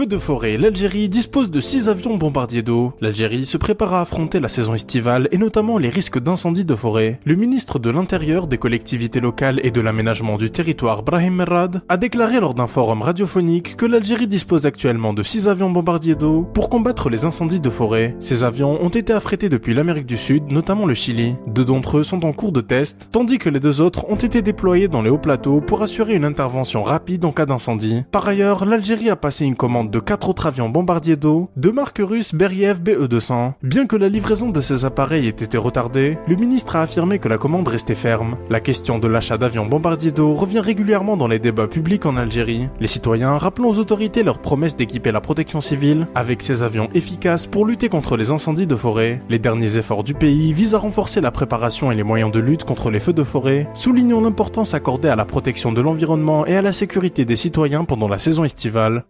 Feu de forêt, l'Algérie dispose de 6 avions bombardiers d'eau. L'Algérie se prépare à affronter la saison estivale et notamment les risques d'incendie de forêt. Le ministre de l'Intérieur, des collectivités locales et de l'aménagement du territoire, Brahim Merad, a déclaré lors d'un forum radiophonique que l'Algérie dispose actuellement de 6 avions bombardiers d'eau pour combattre les incendies de forêt. Ces avions ont été affrétés depuis l'Amérique du Sud, notamment le Chili. Deux d'entre eux sont en cours de test, tandis que les deux autres ont été déployés dans les hauts plateaux pour assurer une intervention rapide en cas d'incendie. Par ailleurs, l'Algérie a passé une commande de quatre autres avions bombardiers d'eau de marque russe Beriev BE-200. Bien que la livraison de ces appareils ait été retardée, le ministre a affirmé que la commande restait ferme. La question de l'achat d'avions bombardiers d'eau revient régulièrement dans les débats publics en Algérie. Les citoyens rappelent aux autorités leur promesse d'équiper la protection civile avec ces avions efficaces pour lutter contre les incendies de forêt. Les derniers efforts du pays visent à renforcer la préparation et les moyens de lutte contre les feux de forêt, soulignant l'importance accordée à la protection de l'environnement et à la sécurité des citoyens pendant la saison estivale.